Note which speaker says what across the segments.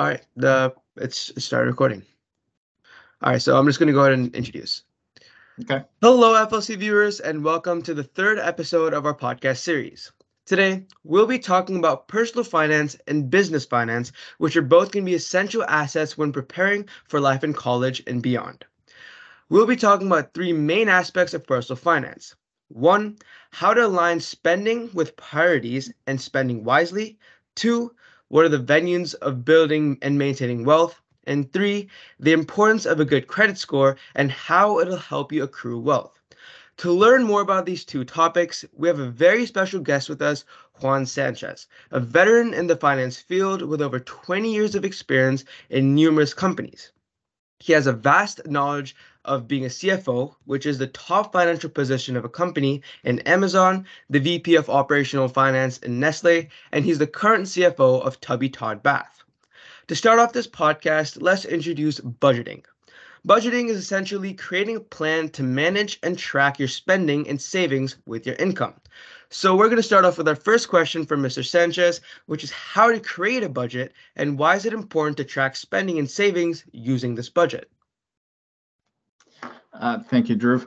Speaker 1: All right, the it's it started recording. All right, so I'm just going to go ahead and introduce.
Speaker 2: Okay.
Speaker 1: Hello, FLC viewers, and welcome to the third episode of our podcast series. Today, we'll be talking about personal finance and business finance, which are both going to be essential assets when preparing for life in college and beyond. We'll be talking about three main aspects of personal finance. One, how to align spending with priorities and spending wisely. Two, what are the venues of building and maintaining wealth? And three, the importance of a good credit score and how it'll help you accrue wealth. To learn more about these two topics, we have a very special guest with us, Juan Sanchez, a veteran in the finance field with over 20 years of experience in numerous companies. He has a vast knowledge of being a CFO, which is the top financial position of a company in Amazon, the VP of Operational Finance in Nestle, and he's the current CFO of Tubby Todd Bath. To start off this podcast, let's introduce budgeting. Budgeting is essentially creating a plan to manage and track your spending and savings with your income. So, we're going to start off with our first question from Mr. Sanchez, which is how to create a budget and why is it important to track spending and savings using this budget?
Speaker 2: Uh, thank you, Drew.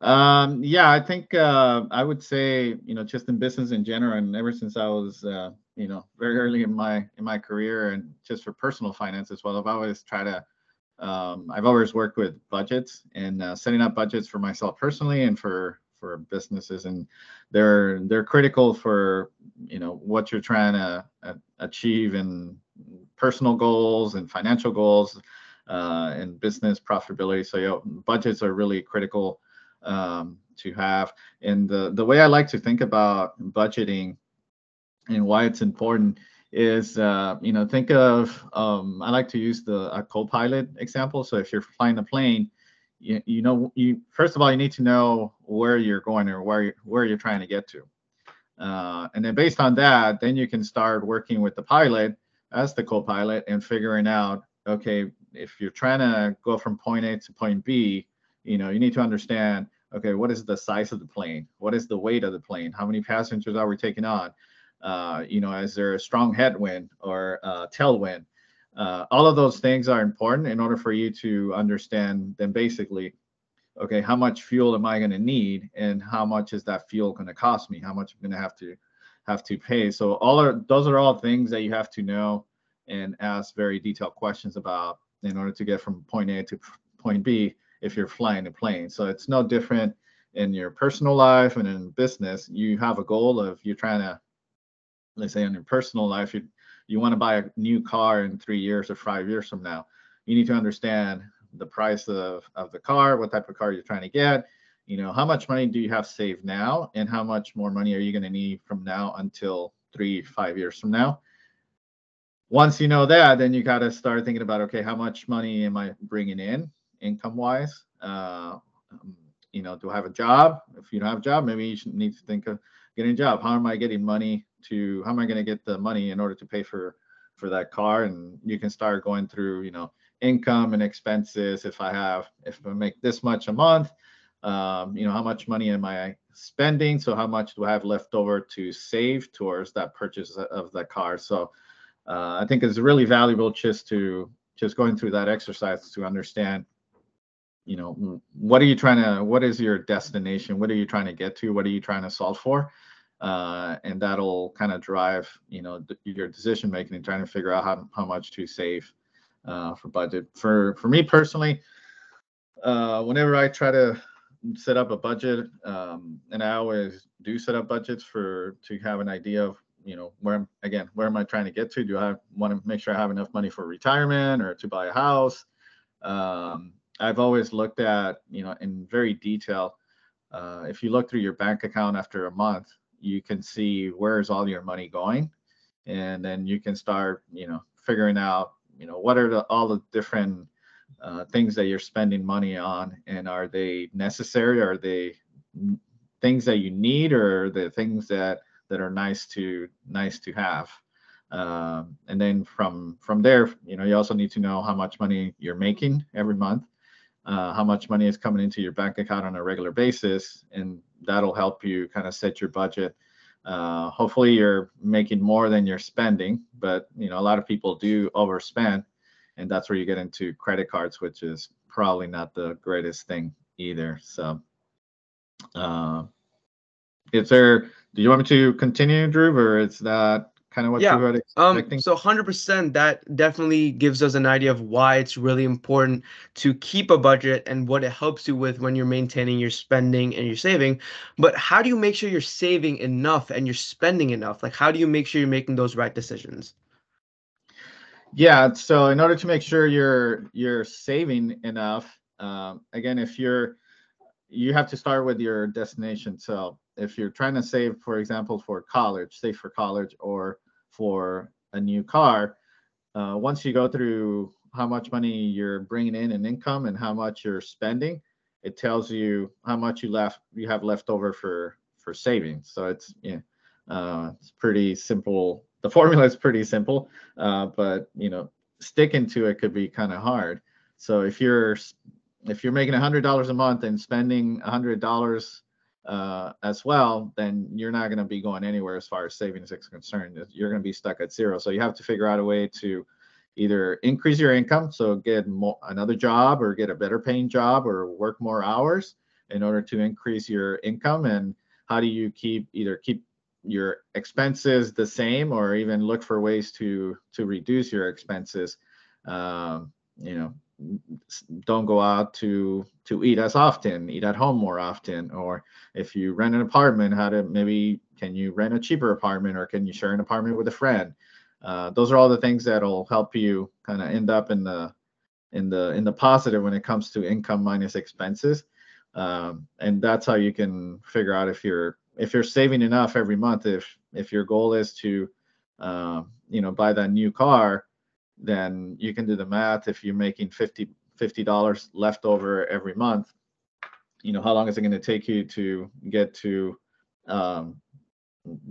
Speaker 2: Um, yeah, I think uh, I would say you know just in business in general, and ever since I was uh, you know very early in my in my career, and just for personal finance as well, I've always tried to um, I've always worked with budgets and uh, setting up budgets for myself personally and for for businesses, and they're they're critical for you know what you're trying to uh, achieve in personal goals and financial goals uh, and business profitability. So budgets are really critical um, to have. And the the way I like to think about budgeting and why it's important is uh, you know think of um, I like to use the a co-pilot example. So if you're flying a plane, you, you know you first of all you need to know where you're going or where where you're trying to get to, uh, and then based on that, then you can start working with the pilot as the co-pilot and figuring out okay if you're trying to go from point A to point B, you know, you need to understand, okay, what is the size of the plane? What is the weight of the plane? How many passengers are we taking on? Uh, you know, is there a strong headwind or uh, tailwind? Uh, all of those things are important in order for you to understand then basically, okay, how much fuel am I going to need and how much is that fuel going to cost me? How much I'm going to have to have to pay? So all are those are all things that you have to know and ask very detailed questions about in order to get from point A to point B if you're flying a plane. So it's no different in your personal life and in business. You have a goal of you're trying to, let's say, in your personal life, you you want to buy a new car in three years or five years from now. You need to understand the price of, of the car, what type of car you're trying to get. You know, how much money do you have saved now, and how much more money are you going to need from now until three, five years from now? Once you know that, then you got to start thinking about okay, how much money am I bringing in income wise? Uh, um, you know, do I have a job? If you don't have a job, maybe you should need to think of getting a job. How am I getting money to? How am I going to get the money in order to pay for for that car? And you can start going through, you know, income and expenses. If I have, if I make this much a month, um, you know, how much money am I spending? So how much do I have left over to save towards that purchase of that car? So uh, I think it's really valuable just to just going through that exercise to understand, you know, what are you trying to, what is your destination? What are you trying to get to? What are you trying to solve for? Uh, and that'll kind of drive, you know, your decision making and trying to figure out how, how much to save uh, for budget. For for me personally, uh, whenever I try to set up a budget, um, and I always do set up budgets for to have an idea of you know where again where am i trying to get to? Do i want to make sure i have enough money for retirement or to buy a house? Um, i've always looked at you know in very detail uh, if you look through your bank account after a month you can see where's all your money going. And then you can start you know figuring out you know what are the all the different uh, things that you're spending money on and are they necessary? Are they things that you need or the things that that are nice to nice to have. Um, and then from from there, you know, you also need to know how much money you're making every month, uh, how much money is coming into your bank account on a regular basis, and that'll help you kind of set your budget Uh, hopefully, you're making more than you're spending, but you know a lot of people do overspend, and that's where you get into credit cards, which is probably not the greatest thing either. So, uh, is there? Do you want me to continue, Drew, or is that kind of what
Speaker 1: Yeah,
Speaker 2: you were expecting?
Speaker 1: Um, so 100% that definitely gives us an idea of why it's really important to keep a budget and what it helps you with when you're maintaining your spending and your saving. But how do you make sure you're saving enough and you're spending enough? Like, how do you make sure you're making those right decisions?
Speaker 2: Yeah, so in order to make sure you're you're saving enough, um, again, if you're you have to start with your destination. So if you're trying to save, for example, for college, save for college or for a new car, uh, once you go through how much money you're bringing in in income and how much you're spending, it tells you how much you left you have left over for for savings. So it's yeah, uh, it's pretty simple. The formula is pretty simple, uh, but you know, sticking to it could be kind of hard. So if you're if you're making $100 a month and spending $100 uh, as well, then you're not going to be going anywhere as far as savings is concerned. You're going to be stuck at zero. So you have to figure out a way to either increase your income, so get another job or get a better paying job or work more hours in order to increase your income. And how do you keep either keep your expenses the same or even look for ways to to reduce your expenses? Um, you know, don't go out to to eat as often eat at home more often or if you rent an apartment how to maybe can you rent a cheaper apartment or can you share an apartment with a friend? Uh, those are all the things that'll help you kind of end up in the in the in the positive when it comes to income minus expenses. Um, and that's how you can figure out if you're if you're saving enough every month if if your goal is to um, you know buy that new car then you can do the math. If you're making 50 dollars left over every month, you know how long is it going to take you to get to um,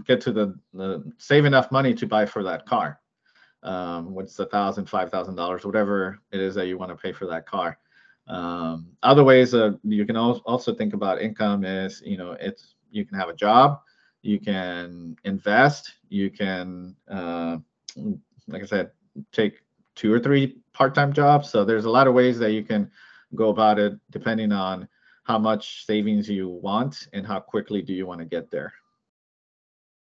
Speaker 2: get to the, the save enough money to buy for that car? Um, what's a thousand, five thousand dollars, whatever it is that you want to pay for that car. Um, other ways of you can also think about income is you know it's you can have a job, you can invest, you can uh, like I said, take two or three part-time jobs. So there's a lot of ways that you can go about it depending on how much savings you want and how quickly do you want to get there.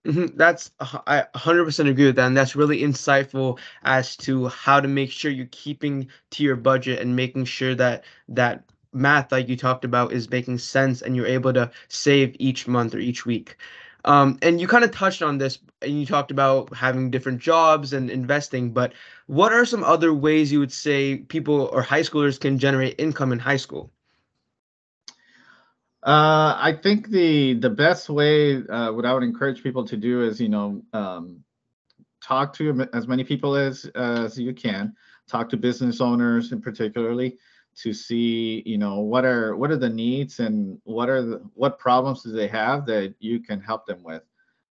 Speaker 1: Mm-hmm. That's I 100% agree with that, and that's really insightful as to how to make sure you're keeping to your budget and making sure that that math, like you talked about, is making sense and you're able to save each month or each week. Um, and you kind of touched on this and you talked about having different jobs and investing, but what are some other ways you would say people or high schoolers can generate income in high school?
Speaker 2: Uh, I think the the best way, uh, what I would encourage people to do is, you know, um, talk to as many people as as you can. Talk to business owners, in particularly, to see you know what are what are the needs and what are the what problems do they have that you can help them with?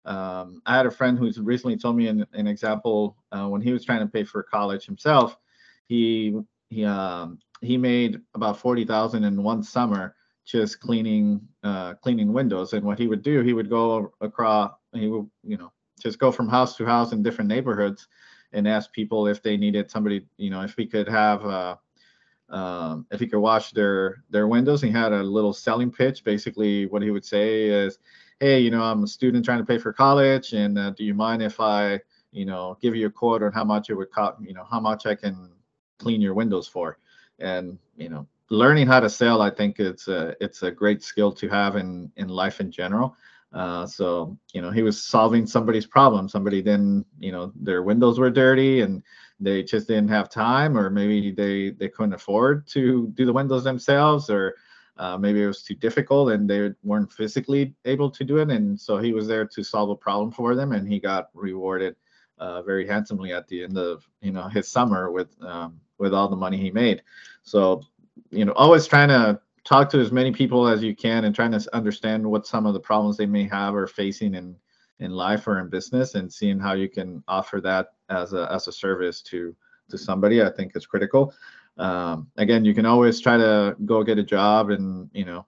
Speaker 2: Um, i had a friend who's recently told me an, an example uh, when he was trying to pay for college himself he he um, he made about 40,000 in one summer just cleaning uh, cleaning windows. And what he would do he would go across he would you know just go from house to house in different neighborhoods and ask people if they needed somebody you know if we could have uh, um, if he could wash their their windows. He had a little selling pitch. Basically, what he would say is, "Hey, you know, I'm a student trying to pay for college, and uh, do you mind if I, you know, give you a quote on how much it would cost? You know, how much I can clean your windows for?" And you know, learning how to sell, I think it's a it's a great skill to have in in life in general. Uh, so you know, he was solving somebody's problem. Somebody then, you know, their windows were dirty and they just didn't have time or maybe they they couldn't afford to do the windows themselves or uh, maybe it was too difficult and they weren't physically able to do it and so he was there to solve a problem for them and he got rewarded uh, very handsomely at the end of you know his summer with um, with all the money he made so you know always trying to talk to as many people as you can and trying to understand what some of the problems they may have or facing in in life or in business and seeing how you can offer that as a as a service to to somebody i think is critical um, again you can always try to go get a job and you know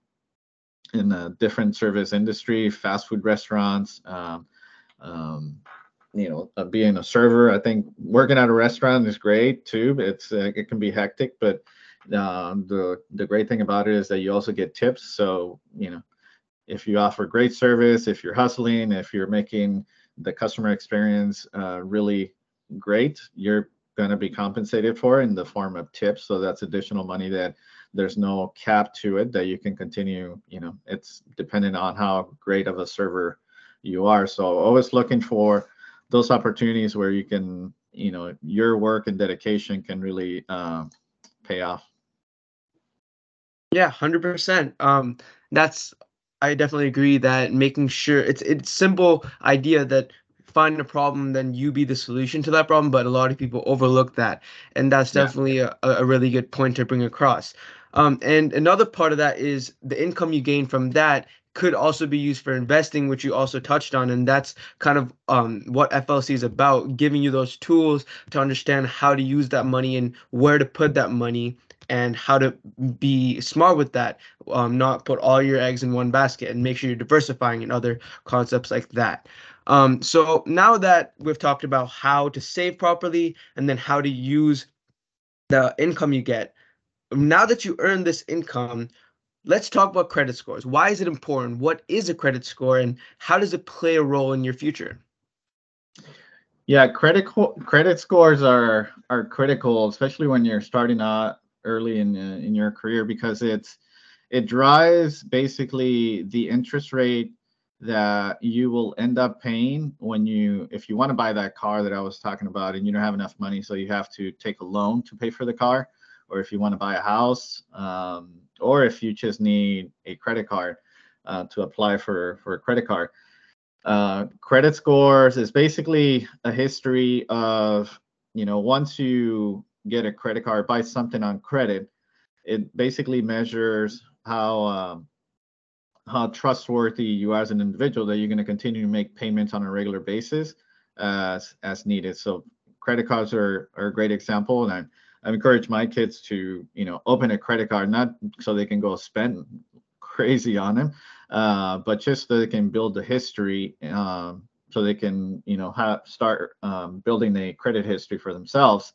Speaker 2: in a different service industry fast food restaurants um, um, you know, uh, being a server. I think working at a restaurant is great too. It's uh, it can be hectic, but um, the the great thing about it is that you also get tips. So you know, if you offer great service, if you're hustling, if you're making the customer experience uh, really great, you're going to be compensated for in the form of tips. So that's additional money that there's no cap to it that you can continue. You know, it's dependent on how great of a server you are. So always looking for those opportunities where you can, you know, your work and dedication can really uh, pay off.
Speaker 1: Yeah, hundred percent. Um, that's I definitely agree that making sure it's it's simple idea that find a problem, then you be the solution to that problem. But a lot of people overlook that, and that's definitely yeah. a, a really good point to bring across. Um, and another part of that is the income you gain from that could also be used for investing, which you also touched on. And that's kind of um, what FLC is about, giving you those tools to understand how to use that money and where to put that money and how to be smart with that. Um, not put all your eggs in one basket and make sure you're diversifying in other concepts like that. Um, so now that we've talked about how to save properly and then how to use the income you get, now that you earn this income, let's talk about credit scores. Why is it important? What is a credit score and how does it play a role in your future?
Speaker 2: Yeah, credit credit scores are are critical, especially when you're starting out early in uh, in your career because it's it drives basically the interest rate that you will end up paying when you if you want to buy that car that I was talking about and you don't have enough money so you have to take a loan to pay for the car or if you want to buy a house um, or if you just need a credit card uh, to apply for for a credit card. Uh, credit scores is basically a history of you know once you get a credit card buy something on credit it basically measures how um, how trustworthy you are as an individual that you're going to continue to make payments on a regular basis as as needed. So credit cards are, are a great example, and I, I encourage my kids to you know open a credit card not so they can go spend crazy on them, uh, but just so they can build the history, um, so they can you know have start um, building a credit history for themselves.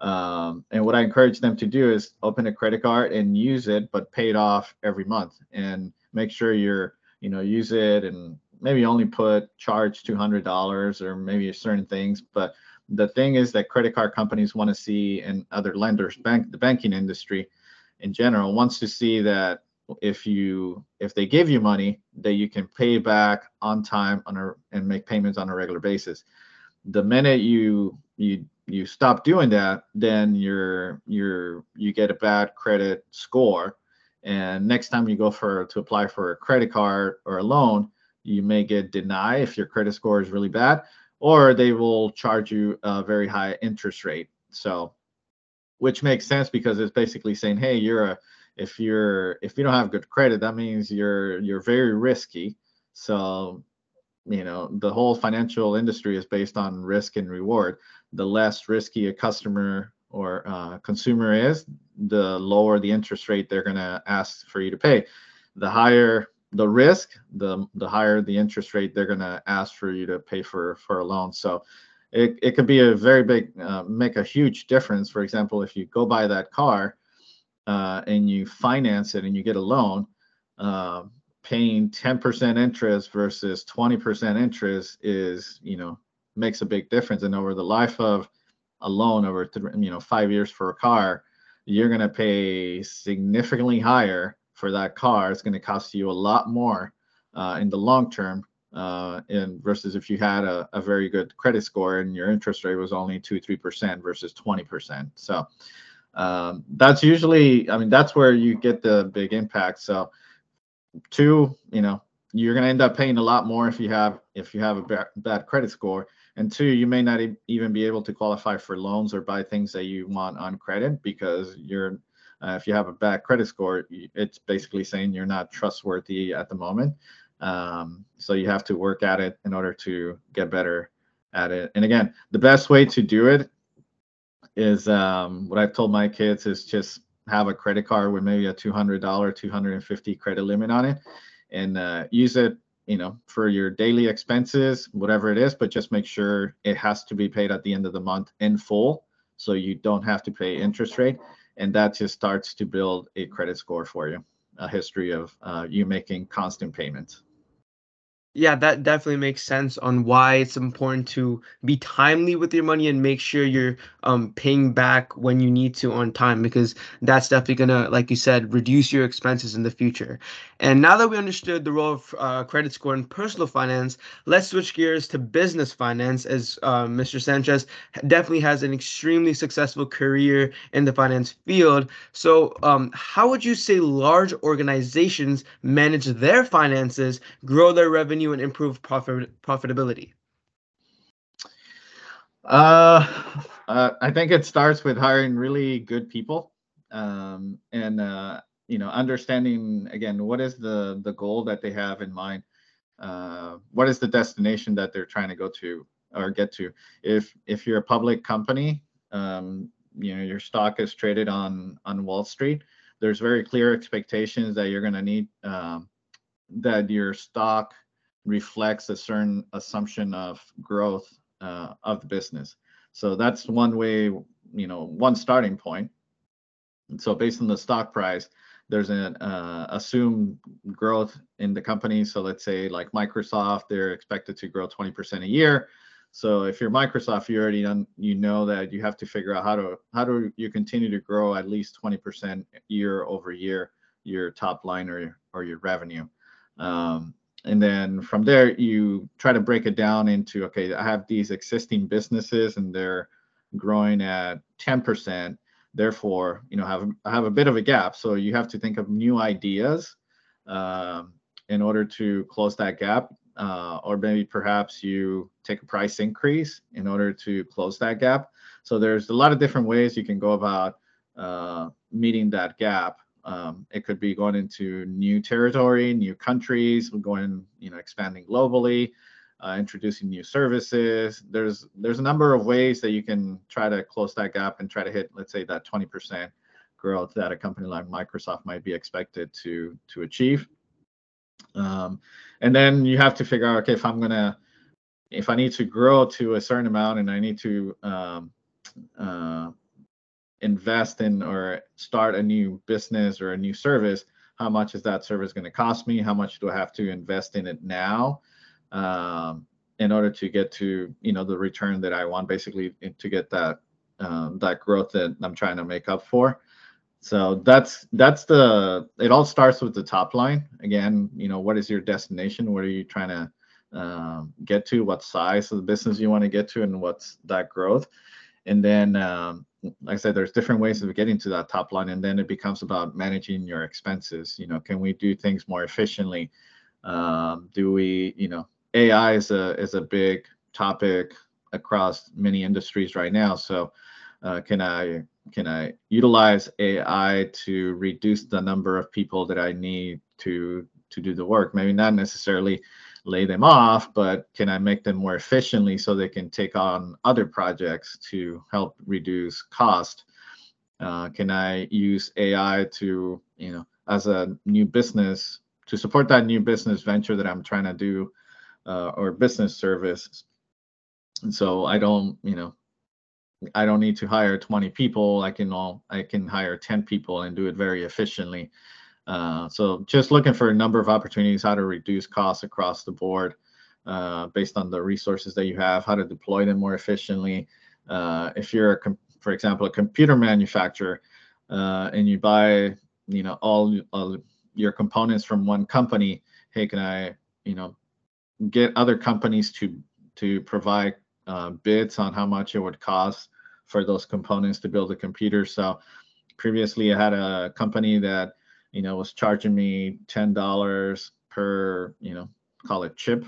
Speaker 2: Um, and what I encourage them to do is open a credit card and use it, but pay it off every month. And make sure you're you know use it and maybe only put charge $200 or maybe certain things but the thing is that credit card companies want to see and other lenders bank the banking industry in general wants to see that if you if they give you money that you can pay back on time on a, and make payments on a regular basis the minute you you you stop doing that then you're you're you get a bad credit score and next time you go for to apply for a credit card or a loan, you may get denied if your credit score is really bad, or they will charge you a very high interest rate. So, which makes sense because it's basically saying, hey, you're a if you're if you don't have good credit, that means you're you're very risky. So, you know, the whole financial industry is based on risk and reward. The less risky a customer or uh, consumer is, the lower the interest rate they're going to ask for you to pay. The higher the risk, the the higher the interest rate they're going to ask for you to pay for for a loan. So it, it could be a very big uh, make a huge difference. For example, if you go buy that car uh, and you finance it and you get a loan, uh, paying 10% interest versus 20% interest is you know makes a big difference. And over the life of a loan over you know five years for a car, you're going to pay significantly higher for that car. It's going to cost you a lot more uh, in the long term. Uh, in versus if you had a, a very good credit score and your interest rate was only two three percent versus 20 percent so um, that's usually i mean that's where you get the big impact so two you know you're going to end up paying a lot more if you have if you have a bad, credit score. And two you may not even be able to qualify for loans or buy things that you want on credit because you're uh, if you have a bad credit score it's basically saying you're not trustworthy at the moment. Um, so you have to work at it in order to get better at it. And again the best way to do it is um, what i've told my kids is just have a credit card with maybe a $200 250 credit limit on it and uh, use it you know, for your daily expenses, whatever it is, but just make sure it has to be paid at the end of the month in full. So you don't have to pay interest rate. And that just starts to build a credit score for you, a history of uh, you making constant payments.
Speaker 1: Yeah, that definitely makes sense on why it's important to be timely with your money and make sure you're um, paying back when you need to on time because that's definitely gonna, like you said, reduce your expenses in the future. And now that we understood the role of uh, credit score in personal finance, let's switch gears to business finance as uh, Mr. Sanchez definitely has an extremely successful career in the finance field. So, um, how would you say large organizations manage their finances, grow their revenue? Revenue and improve profit profitability?
Speaker 2: Uh, uh, I think it starts with hiring really good people, um, and uh, you know, understanding again what is the the goal that they have in mind. Uh, what is the destination that they're trying to go to or get to? If if you're a public company, um, you know your stock is traded on on Wall Street. There's very clear expectations that you're going to need um, that your stock reflects a certain assumption of growth uh, of the business. So that's one way, you know, one starting point. And so based on the stock price, there's an uh, assumed growth in the company. So let's say like Microsoft, they're expected to grow 20% a year. So if you're Microsoft, you already done, you know that you have to figure out how to how do you continue to grow at least 20% year over year your top line or or your revenue. Um, and then from there you try to break it down into okay i have these existing businesses and they're growing at 10% therefore you know have have a bit of a gap. So you have to think of new ideas um, in order to close that gap uh, or maybe perhaps you take a price increase in order to close that gap. So there's a lot of different ways you can go about uh, meeting that gap um, it could be going into new territory, new countries, going, you know, expanding globally, uh, introducing new services. There's there's a number of ways that you can try to close that gap and try to hit, let's say, that 20% growth that a company like Microsoft might be expected to to achieve. Um, and then you have to figure out, okay, if I'm gonna, if I need to grow to a certain amount and I need to um, uh, invest in or start a new business or a new service, how much is that service going to cost me? How much do I have to invest in it now um, in order to get to you know the return that I want, basically to get that um, that growth that I'm trying to make up for. So that's that's the it all starts with the top line. Again, you know, what is your destination? What are you trying to um, get to? What size of the business you want to get to, and what's that growth? And then um, like I said, there's different ways of getting to that top line, and then it becomes about managing your expenses. You know, can we do things more efficiently? Um, do we, you know, AI is a is a big topic across many industries right now. So, uh, can I can I utilize AI to reduce the number of people that I need to to do the work? Maybe not necessarily lay them off, but can I make them more efficiently so they can take on other projects to help reduce cost? Uh, can I use AI to, you know, as a new business to support that new business venture that I'm trying to do uh, or business service? And so I don't, you know, I don't need to hire 20 people. I can all I can hire 10 people and do it very efficiently. Uh, so just looking for a number of opportunities, how to reduce costs across the board uh, based on the resources that you have, how to deploy them more efficiently. Uh, if you're, a for example, a computer manufacturer uh, and you buy, you know, all, all your components from one company, hey, can I, you know, get other companies to to provide uh, bids on how much it would cost for those components to build a computer. So previously, I had a company that you know, was charging me ten dollars per, you know, call it chip,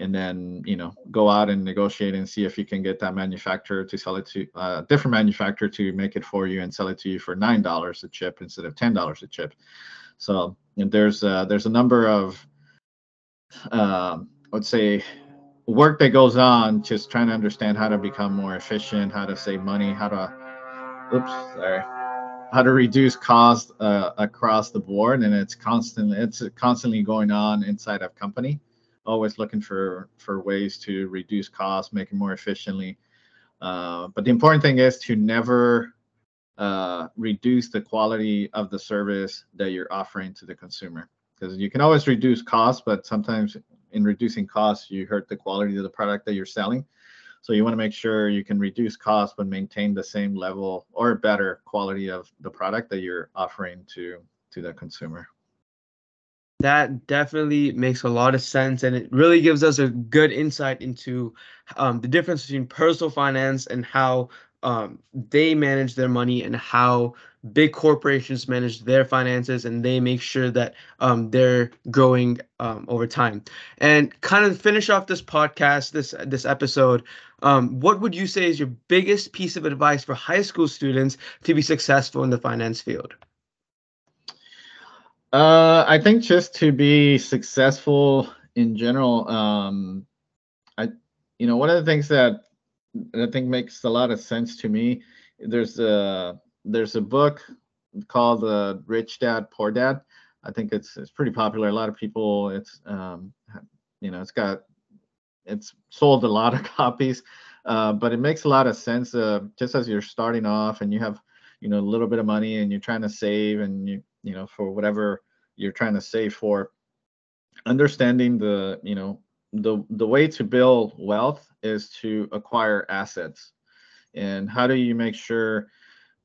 Speaker 2: and then you know, go out and negotiate and see if you can get that manufacturer to sell it to a uh, different manufacturer to make it for you and sell it to you for nine dollars a chip instead of ten dollars a chip. So there's uh, there's a number of uh, I would say work that goes on just trying to understand how to become more efficient, how to save money, how to oops, sorry how to reduce cost uh, across the board and it's constantly it's constantly going on inside of company always looking for for ways to reduce costs, make it more efficiently. Uh, but the important thing is to never uh, reduce the quality of the service that you're offering to the consumer because you can always reduce costs, but sometimes in reducing costs, you hurt the quality of the product that you're selling. So you want to make sure you can reduce costs but maintain the same level or better quality of the product that you're offering to to the consumer.
Speaker 1: That definitely makes a lot of sense, and it really gives us a good insight into um, the difference between personal finance and how um, they manage their money and how big corporations manage their finances and they make sure that um, they're growing um, over time. And kind of finish off this podcast, this this episode, um, what would you say is your biggest piece of advice for high school students to be successful in the finance field?
Speaker 2: Uh, I think just to be successful in general, um, I, you know, one of the things that I think makes a lot of sense to me. There's a there's a book called uh, Rich Dad Poor Dad. I think it's it's pretty popular. A lot of people, it's um, you know, it's got it's sold a lot of copies, uh, but it makes a lot of sense. Uh, just as you're starting off and you have you know a little bit of money and you're trying to save and you you know for whatever you're trying to save for, understanding the you know the the way to build wealth is to acquire assets and how do you make sure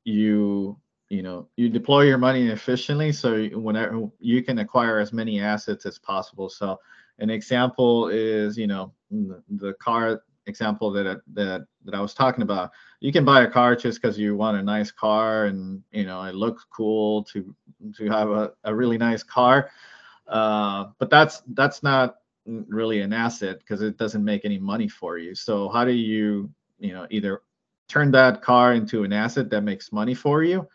Speaker 2: you you know you deploy your money efficiently so whenever you can acquire as many assets as possible so an example is you know the car example that that that I was talking about you can buy a car just because you want a nice car and you know it looks cool to to have a, a really nice car uh, but that's that's not really an asset because it doesn't make any money for you. So how do you, you know, either turn that car into an asset that makes money for you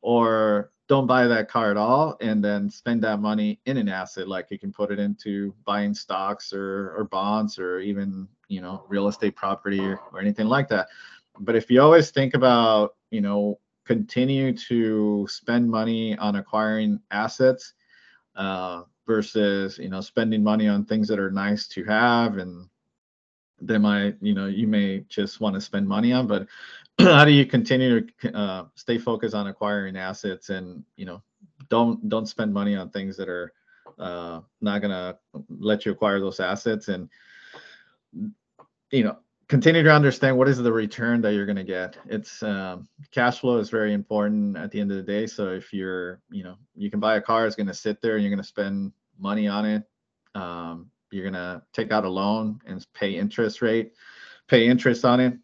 Speaker 2: or don't buy that car at all and then spend that money in an asset like you can put it into buying stocks or or bonds or even you know real estate property or, or anything like that. But if you always think about you know continue to spend money on acquiring assets uh, versus you know spending money on things that are nice to have and they might you know you may just want to spend money on but how do you continue to uh, stay focused on acquiring assets and you know don't don't spend money on things that are uh, not gonna let you acquire those assets and you know continue to understand what is the return that you're going to get. It's um, cash flow is very important at the end of the day. So if you're you know you can buy a car it's going to sit there and you're going to spend money on it. Um, you're going to take out a loan and pay interest rate pay interest on it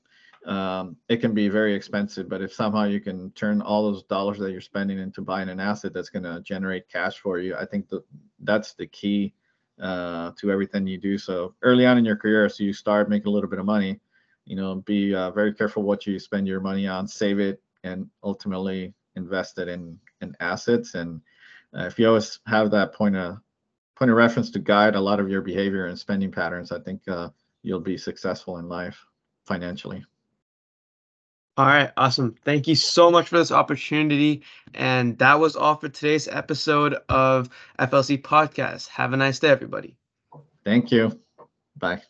Speaker 2: um, it can be very expensive but if somehow you can turn all those dollars that you're spending into buying an asset that's going to generate cash for you i think that that's the key uh, to everything you do. So early on in your career, so you start making a little bit of money, you know, be uh, very careful what you spend your money on, save it, and ultimately invest it in in assets. And uh, if you always have that point of point of reference to guide a lot of your behavior and spending patterns, I think uh, you'll be successful in life financially.
Speaker 1: All right, awesome. Thank you so much for this opportunity. And that was all for today's episode of FLC Podcast. Have a nice day, everybody.
Speaker 2: Thank you. Bye.